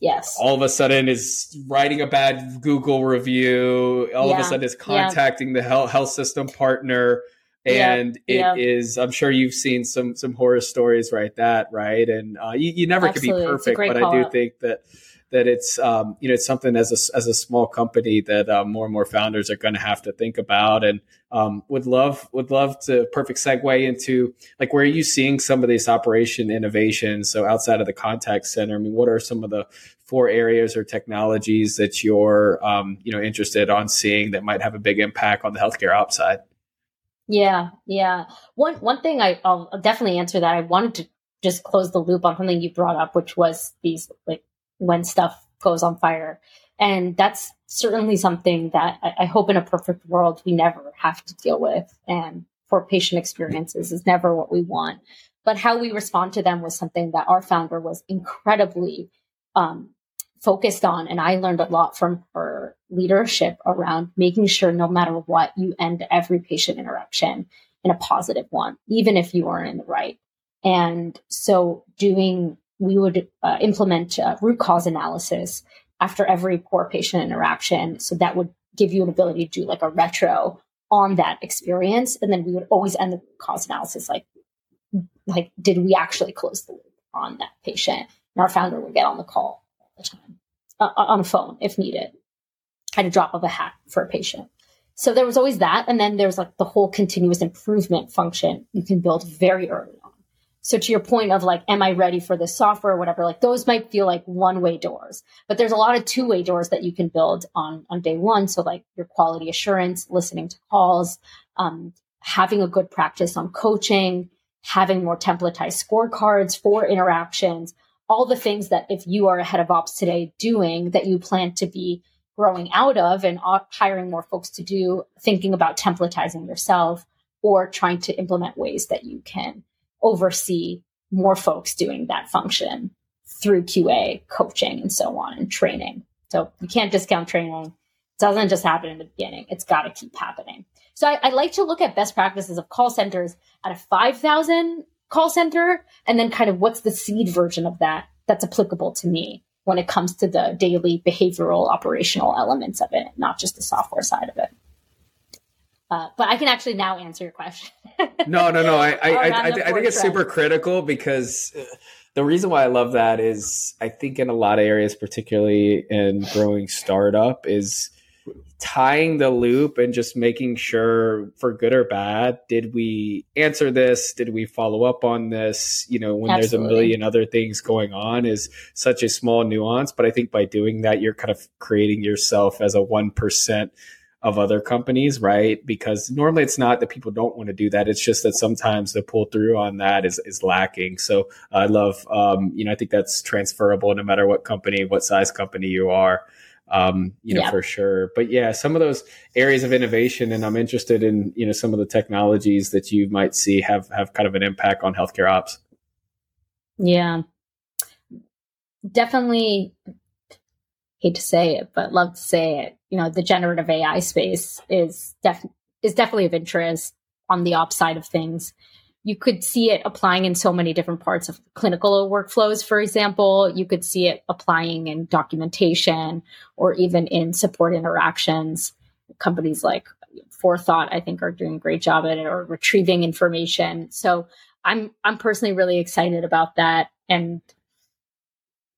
Yes. All of a sudden is writing a bad Google review. All yeah. of a sudden is contacting yeah. the health, health system partner. And yep. it is, I'm sure you've seen some some horror stories, right? That right, and uh, you, you never Absolutely. can be perfect, but I do out. think that that it's um, you know it's something as a as a small company that uh, more and more founders are going to have to think about. And um, would love would love to perfect segue into like where are you seeing some of these operation innovations? So outside of the contact center i mean what are some of the four areas or technologies that you're um, you know interested on seeing that might have a big impact on the healthcare ops side? Yeah yeah. One one thing I, i'll definitely answer that i wanted to just close the loop on something you brought up which was these like when stuff goes on fire. And that's certainly something that I, I hope in a perfect world we never have to deal with. And for patient experiences is never what we want. But how we respond to them was something that our founder was incredibly um, focused on. And I learned a lot from her leadership around making sure no matter what, you end every patient interaction in a positive one, even if you are in the right. And so doing we would uh, implement uh, root cause analysis after every poor patient interaction. So that would give you an ability to do like a retro on that experience. And then we would always end the cause analysis like, like, did we actually close the loop on that patient? And our founder would get on the call all the time, uh, on a phone if needed, at a drop of a hat for a patient. So there was always that. And then there's like the whole continuous improvement function you can build very early. So to your point of like, am I ready for this software or whatever, like those might feel like one way doors, but there's a lot of two way doors that you can build on, on day one. So like your quality assurance, listening to calls, um, having a good practice on coaching, having more templatized scorecards for interactions, all the things that if you are a head of ops today doing that you plan to be growing out of and hiring more folks to do, thinking about templatizing yourself or trying to implement ways that you can oversee more folks doing that function through QA, coaching, and so on, and training. So you can't discount training. It doesn't just happen in the beginning. It's got to keep happening. So I, I, like to look at best practices of call centers at a 5,000 call center, and then kind of what's the seed version of that that's applicable to me when it comes to the daily behavioral operational elements of it, not just the software side of it. Uh, but I can actually now answer your question. no, no, no. I, I, I, I, I think it's super critical because uh, the reason why I love that is I think in a lot of areas, particularly in growing startup, is tying the loop and just making sure for good or bad did we answer this did we follow up on this you know when Absolutely. there's a million other things going on is such a small nuance but i think by doing that you're kind of creating yourself as a 1% of other companies right because normally it's not that people don't want to do that it's just that sometimes the pull through on that is is lacking so i love um, you know i think that's transferable no matter what company what size company you are um, you know, yeah. for sure. But yeah, some of those areas of innovation, and I'm interested in, you know, some of the technologies that you might see have have kind of an impact on healthcare ops. Yeah, definitely. Hate to say it, but love to say it. You know, the generative AI space is def- is definitely of interest on the ops side of things you could see it applying in so many different parts of clinical workflows, for example. You could see it applying in documentation or even in support interactions. Companies like Forethought, I think, are doing a great job at it or retrieving information. So I'm I'm personally really excited about that. And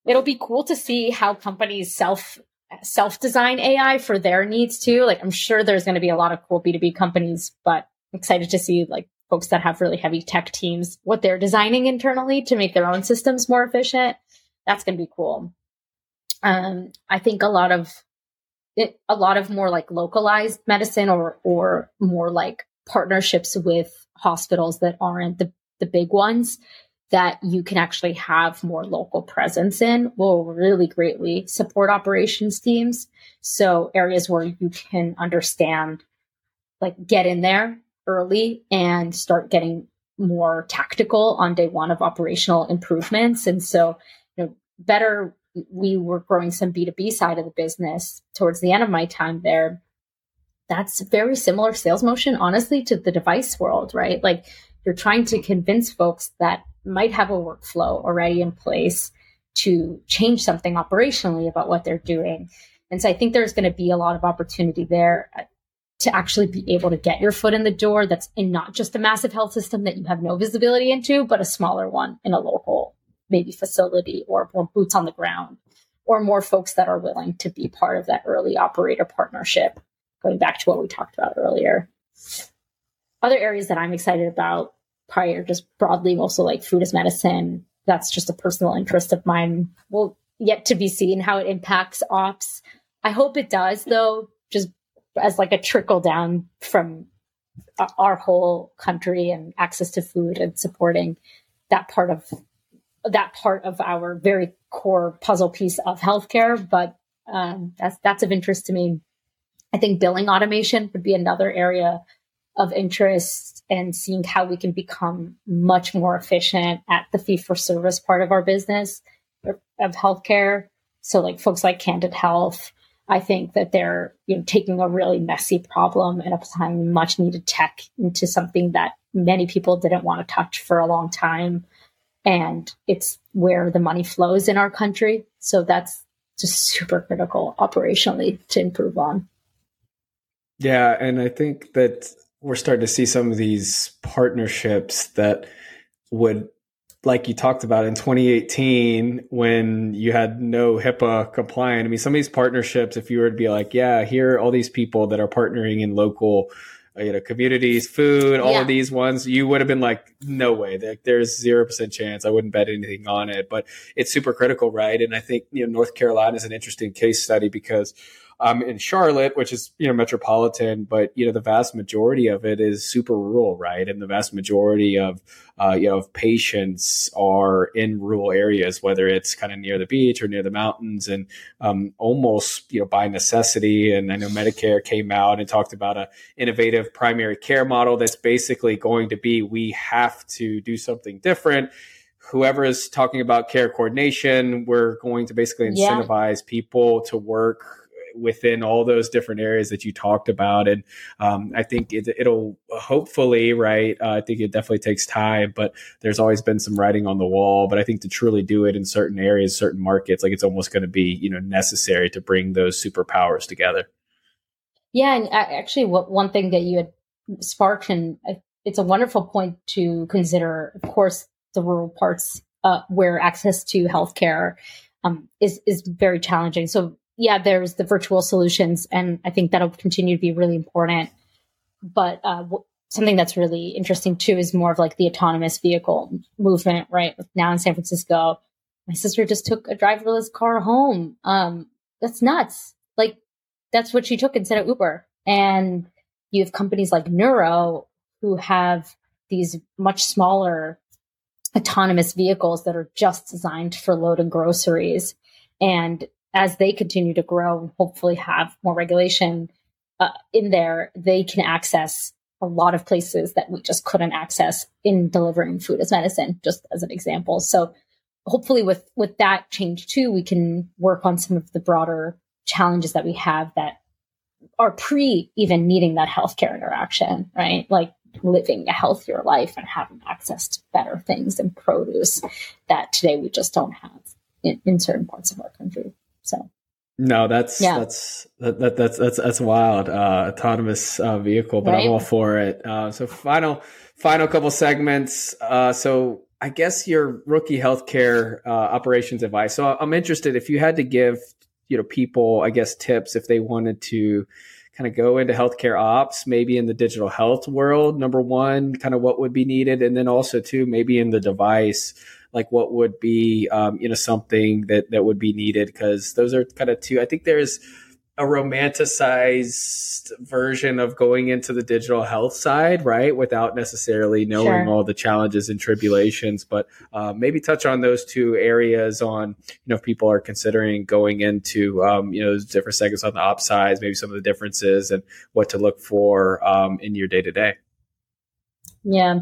it'll be cool to see how companies self self design AI for their needs too. Like I'm sure there's going to be a lot of cool B2B companies, but excited to see like folks that have really heavy tech teams, what they're designing internally to make their own systems more efficient. That's going to be cool. Um, I think a lot of it, a lot of more like localized medicine or, or more like partnerships with hospitals that aren't the, the big ones that you can actually have more local presence in will really greatly support operations teams. So areas where you can understand, like get in there early and start getting more tactical on day one of operational improvements. And so, you know, better we were growing some B2B side of the business towards the end of my time there. That's very similar sales motion, honestly, to the device world, right? Like you're trying to convince folks that might have a workflow already in place to change something operationally about what they're doing. And so I think there's going to be a lot of opportunity there uh, to actually be able to get your foot in the door that's in not just a massive health system that you have no visibility into, but a smaller one in a local maybe facility or more boots on the ground or more folks that are willing to be part of that early operator partnership, going back to what we talked about earlier. Other areas that I'm excited about prior, just broadly, also like food as medicine. That's just a personal interest of mine. Will yet to be seen how it impacts ops. I hope it does, though, just as like a trickle down from our whole country and access to food and supporting that part of that part of our very core puzzle piece of healthcare. But um, that's that's of interest to me. I think billing automation would be another area of interest and seeing how we can become much more efficient at the fee for service part of our business of healthcare. So like folks like Candid Health I think that they're you know taking a really messy problem and applying much needed tech into something that many people didn't want to touch for a long time. And it's where the money flows in our country. So that's just super critical operationally to improve on. Yeah, and I think that we're starting to see some of these partnerships that would like you talked about in 2018 when you had no HIPAA compliant. I mean, some of these partnerships, if you were to be like, yeah, here are all these people that are partnering in local, uh, you know, communities, food, all yeah. of these ones, you would have been like, no way, like, there's zero percent chance. I wouldn't bet anything on it. But it's super critical, right? And I think you know North Carolina is an interesting case study because um, in Charlotte, which is you know metropolitan, but you know the vast majority of it is super rural, right? And the vast majority of uh, you know of patients are in rural areas, whether it's kind of near the beach or near the mountains, and um, almost you know by necessity. And I know Medicare came out and talked about a innovative primary care model that's basically going to be we have to do something different whoever is talking about care coordination, we're going to basically incentivize yeah. people to work within all those different areas that you talked about. And um, I think it, will hopefully, right? Uh, I think it definitely takes time, but there's always been some writing on the wall. But I think to truly do it in certain areas, certain markets, like it's almost going to be, you know, necessary to bring those superpowers together. Yeah. And actually, what one thing that you had sparked, and it's a wonderful point to consider, of course, the rural parts uh, where access to healthcare um, is is very challenging. So yeah, there's the virtual solutions, and I think that'll continue to be really important. But uh, w- something that's really interesting too is more of like the autonomous vehicle movement, right? Now in San Francisco, my sister just took a driverless car home. Um, that's nuts. Like that's what she took instead of Uber. And you have companies like Nuro who have these much smaller autonomous vehicles that are just designed for loading groceries. And as they continue to grow and hopefully have more regulation uh, in there, they can access a lot of places that we just couldn't access in delivering food as medicine, just as an example. So hopefully with with that change too, we can work on some of the broader challenges that we have that are pre even needing that healthcare interaction, right? Like living a healthier life and having access to better things and produce that today we just don't have in, in certain parts of our country. So no, that's yeah. that's that, that, that's that's that's wild. Uh, autonomous uh, vehicle, but right? I'm all for it. Uh, so final final couple segments. Uh, so I guess your rookie healthcare uh, operations advice. So I'm interested if you had to give you know people, I guess tips if they wanted to kind of go into healthcare ops, maybe in the digital health world. Number one, kind of what would be needed, and then also too maybe in the device like what would be um, you know something that that would be needed because those are kind of two. I think there's a romanticized version of going into the digital health side, right? Without necessarily knowing sure. all the challenges and tribulations, but uh, maybe touch on those two areas on, you know, if people are considering going into, um, you know, different segments on the side, maybe some of the differences and what to look for um, in your day to day. Yeah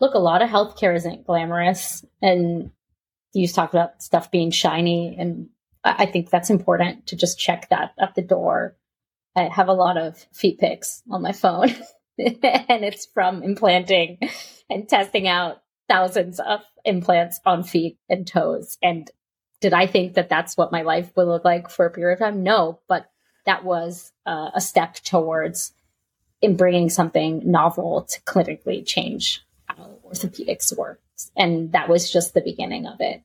look, a lot of healthcare isn't glamorous. And you talked about stuff being shiny. And I think that's important to just check that at the door. I have a lot of feet pics on my phone, and it's from implanting and testing out thousands of implants on feet and toes. And did I think that that's what my life would look like for a period of time? No, but that was uh, a step towards in bringing something novel to clinically change orthopedics works. And that was just the beginning of it.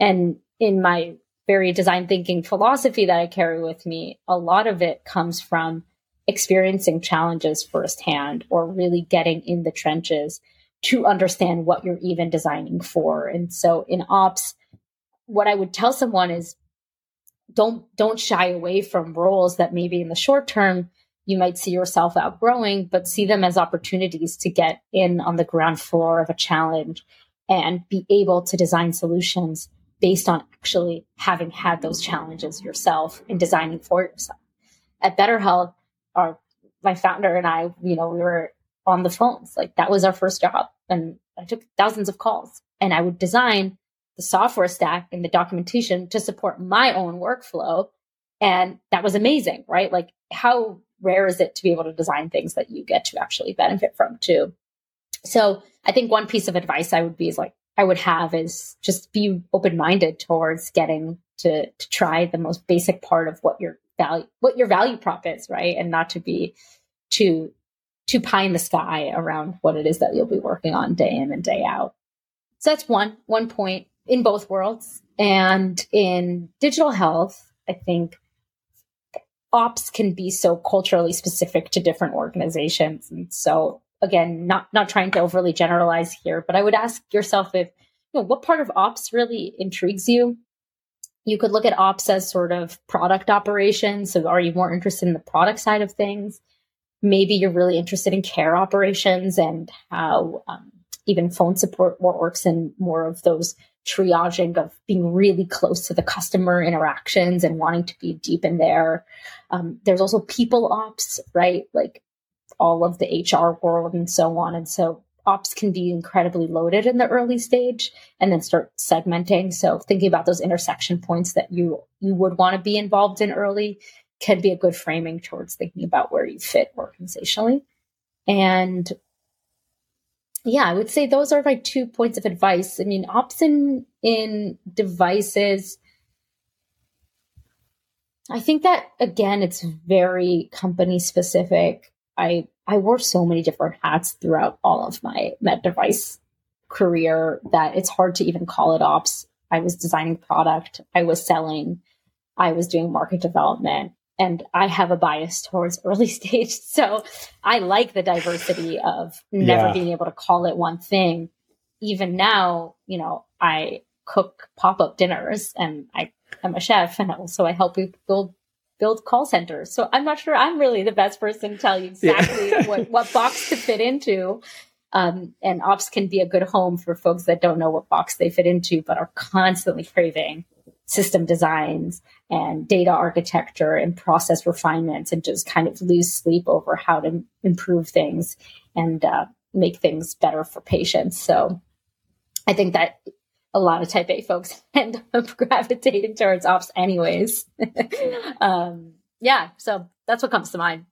And in my very design thinking philosophy that I carry with me, a lot of it comes from experiencing challenges firsthand or really getting in the trenches to understand what you're even designing for. And so in ops, what I would tell someone is don't don't shy away from roles that maybe in the short term you might see yourself outgrowing, but see them as opportunities to get in on the ground floor of a challenge and be able to design solutions based on actually having had those challenges yourself and designing for yourself. At BetterHealth, our my founder and I, you know, we were on the phones. Like that was our first job. And I took thousands of calls and I would design the software stack and the documentation to support my own workflow. And that was amazing, right? Like how rare is it to be able to design things that you get to actually benefit from too? So I think one piece of advice I would be is like, I would have is just be open minded towards getting to to try the most basic part of what your value what your value prop is, right? And not to be too too pie in the sky around what it is that you'll be working on day in and day out. So that's one one point in both worlds. And in digital health, I think ops can be so culturally specific to different organizations. And so again, not not trying to overly generalize here, but I would ask yourself if you know what part of ops really intrigues you. You could look at ops as sort of product operations. So are you more interested in the product side of things? Maybe you're really interested in care operations and how um, even phone support works in more of those triaging of being really close to the customer interactions and wanting to be deep in there. Um, there's also people ops, right? Like all of the HR world and so on. And so ops can be incredibly loaded in the early stage and then start segmenting. So thinking about those intersection points that you you would want to be involved in early can be a good framing towards thinking about where you fit organizationally. And yeah, I would say those are my two points of advice. I mean, ops in, in devices. I think that again, it's very company specific. I I wore so many different hats throughout all of my med device career that it's hard to even call it ops. I was designing product, I was selling, I was doing market development, and I have a bias towards early stage. So I like the diversity of never yeah. being able to call it one thing. Even now, you know, I cook pop up dinners and I am a chef and also I help people build build call centers. So I'm not sure I'm really the best person to tell you exactly yeah. what, what box to fit into. Um, and ops can be a good home for folks that don't know what box they fit into, but are constantly craving system designs and data architecture and process refinements and just kind of lose sleep over how to improve things and uh, make things better for patients. So I think that a lot of type A folks end up gravitating towards ops anyways. um, yeah, so that's what comes to mind.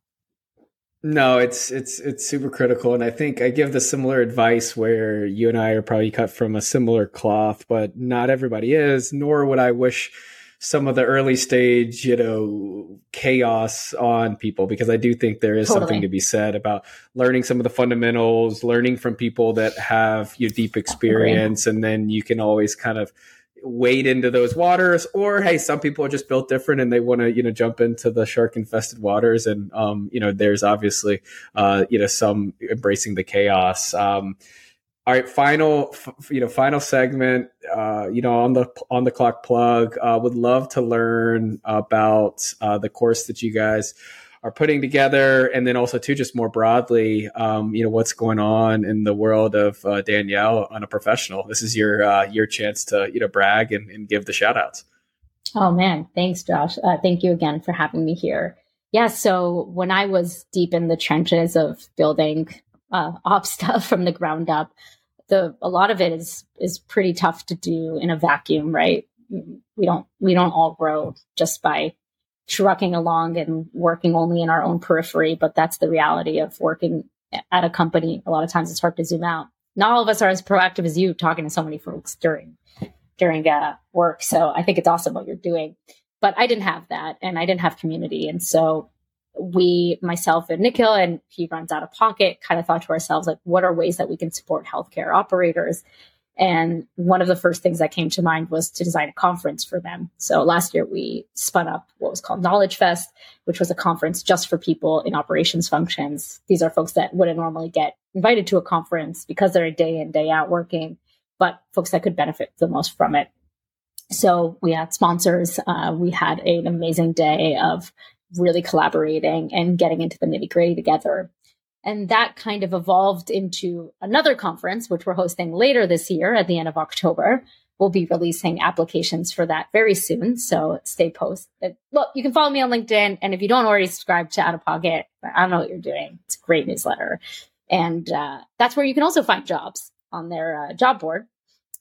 No, it's it's it's super critical, and I think I give the similar advice where you and I are probably cut from a similar cloth, but not everybody is. Nor would I wish some of the early stage, you know, chaos on people because I do think there is totally. something to be said about learning some of the fundamentals, learning from people that have your deep experience, and then you can always kind of wade into those waters or hey some people are just built different and they want to you know jump into the shark infested waters and um you know there's obviously uh you know some embracing the chaos. Um all right final f- you know final segment uh you know on the on the clock plug uh would love to learn about uh the course that you guys are putting together, and then also too, just more broadly, um, you know, what's going on in the world of uh, Danielle on a professional. This is your uh, your chance to you know brag and, and give the shout outs. Oh man, thanks, Josh. Uh, thank you again for having me here. Yeah, so when I was deep in the trenches of building uh, op stuff from the ground up, the a lot of it is is pretty tough to do in a vacuum, right? We don't we don't all grow just by trucking along and working only in our own periphery, but that's the reality of working at a company. A lot of times it's hard to zoom out. Not all of us are as proactive as you talking to so many folks during during uh, work. So I think it's awesome what you're doing. But I didn't have that and I didn't have community. And so we, myself and Nikhil, and he runs out of pocket, kind of thought to ourselves, like, what are ways that we can support healthcare operators? And one of the first things that came to mind was to design a conference for them. So last year we spun up what was called Knowledge Fest, which was a conference just for people in operations functions. These are folks that wouldn't normally get invited to a conference because they're a day in, day out working, but folks that could benefit the most from it. So we had sponsors. Uh, we had an amazing day of really collaborating and getting into the nitty gritty together. And that kind of evolved into another conference, which we're hosting later this year at the end of October. We'll be releasing applications for that very soon. So stay posted. Well, you can follow me on LinkedIn. And if you don't already subscribe to Out of Pocket, I don't know what you're doing. It's a great newsletter. And uh, that's where you can also find jobs on their uh, job board.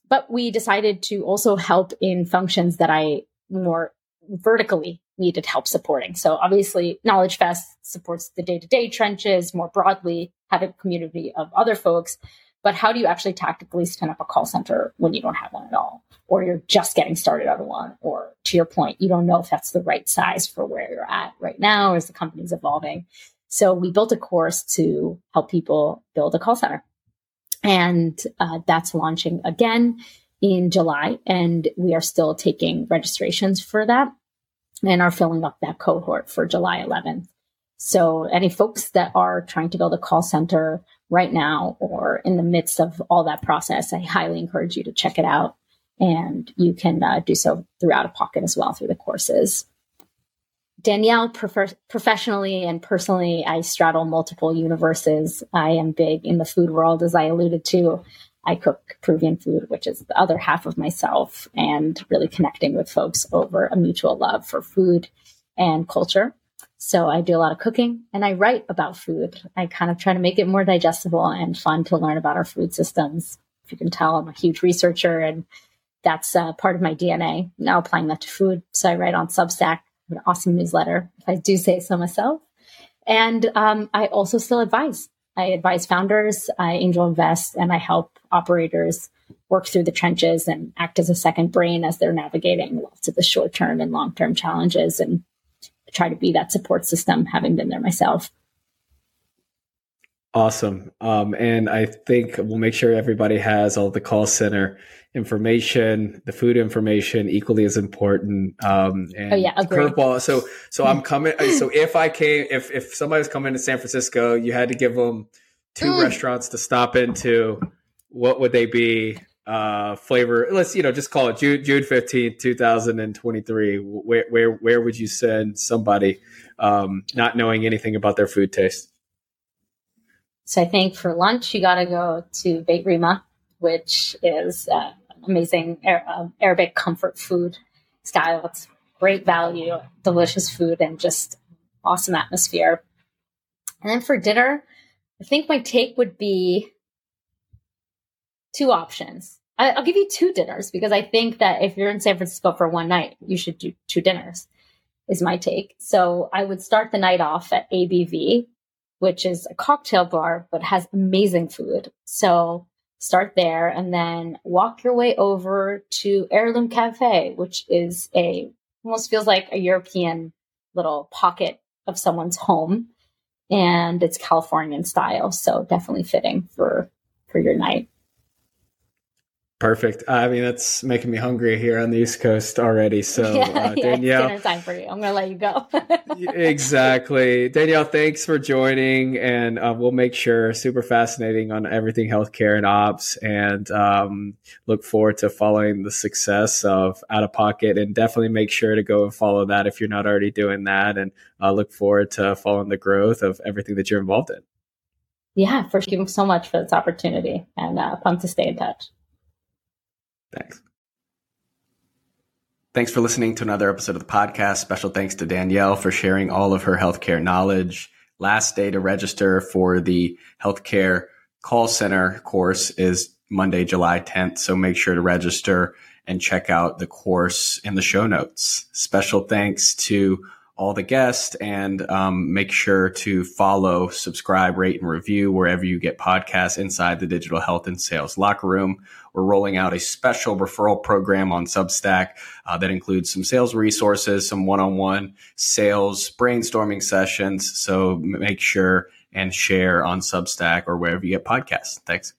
But we decided to also help in functions that I more vertically needed help supporting. So obviously Knowledge Fest supports the day-to-day trenches more broadly, have a community of other folks. but how do you actually tactically spin up a call center when you don't have one at all? Or you're just getting started on one, or to your point, you don't know if that's the right size for where you're at right now as the company's evolving. So we built a course to help people build a call center. And uh, that's launching again in July. And we are still taking registrations for that and are filling up that cohort for July 11th. So any folks that are trying to build a call center right now or in the midst of all that process, I highly encourage you to check it out. And you can uh, do so through Out of Pocket as well through the courses. Danielle, prefer- professionally and personally, I straddle multiple universes. I am big in the food world, as I alluded to. I cook Peruvian food, which is the other half of myself, and really connecting with folks over a mutual love for food and culture. So I do a lot of cooking and I write about food. I kind of try to make it more digestible and fun to learn about our food systems. If you can tell, I'm a huge researcher and that's uh, part of my DNA. Now applying that to food. So I write on Substack, an awesome newsletter, if I do say so myself. And um, I also still advise. I advise founders, I angel invest, and I help operators work through the trenches and act as a second brain as they're navigating lots of the short term and long term challenges and try to be that support system, having been there myself. Awesome. Um, and I think we'll make sure everybody has all the call center information, the food information equally as important. Um, and oh yeah, curveball. So, so I'm coming. So if I came, if, if somebody was coming to San Francisco, you had to give them two mm. restaurants to stop into. What would they be? uh flavor let's you know just call it june june 15th 2023 where where where would you send somebody um not knowing anything about their food taste so i think for lunch you got to go to beit rima which is uh, amazing uh, arabic comfort food style it's great value delicious food and just awesome atmosphere and then for dinner i think my take would be two options. I, will give you two dinners because I think that if you're in San Francisco for one night, you should do two dinners, is my take. So I would start the night off at ABV, which is a cocktail bar, but has amazing food. So start there and then walk your way over to Heirloom Cafe, which is a almost feels like a European little pocket of someone's home. And it's Californian style. So definitely fitting for for your night. Perfect. I mean, that's making me hungry here on the East Coast already. So, yeah, uh, Danielle, dinner time for you. I'm going to let you go. exactly, Danielle. Thanks for joining, and uh, we'll make sure super fascinating on everything healthcare and ops, and um, look forward to following the success of Out of Pocket, and definitely make sure to go and follow that if you're not already doing that, and uh, look forward to following the growth of everything that you're involved in. Yeah, first, thank you so much for this opportunity, and uh, pumped to stay in touch. Thanks. Thanks for listening to another episode of the podcast. Special thanks to Danielle for sharing all of her healthcare knowledge. Last day to register for the healthcare call center course is Monday, July 10th. So make sure to register and check out the course in the show notes. Special thanks to all the guests and um, make sure to follow, subscribe, rate, and review wherever you get podcasts inside the digital health and sales locker room. We're rolling out a special referral program on Substack uh, that includes some sales resources, some one on one sales brainstorming sessions. So make sure and share on Substack or wherever you get podcasts. Thanks.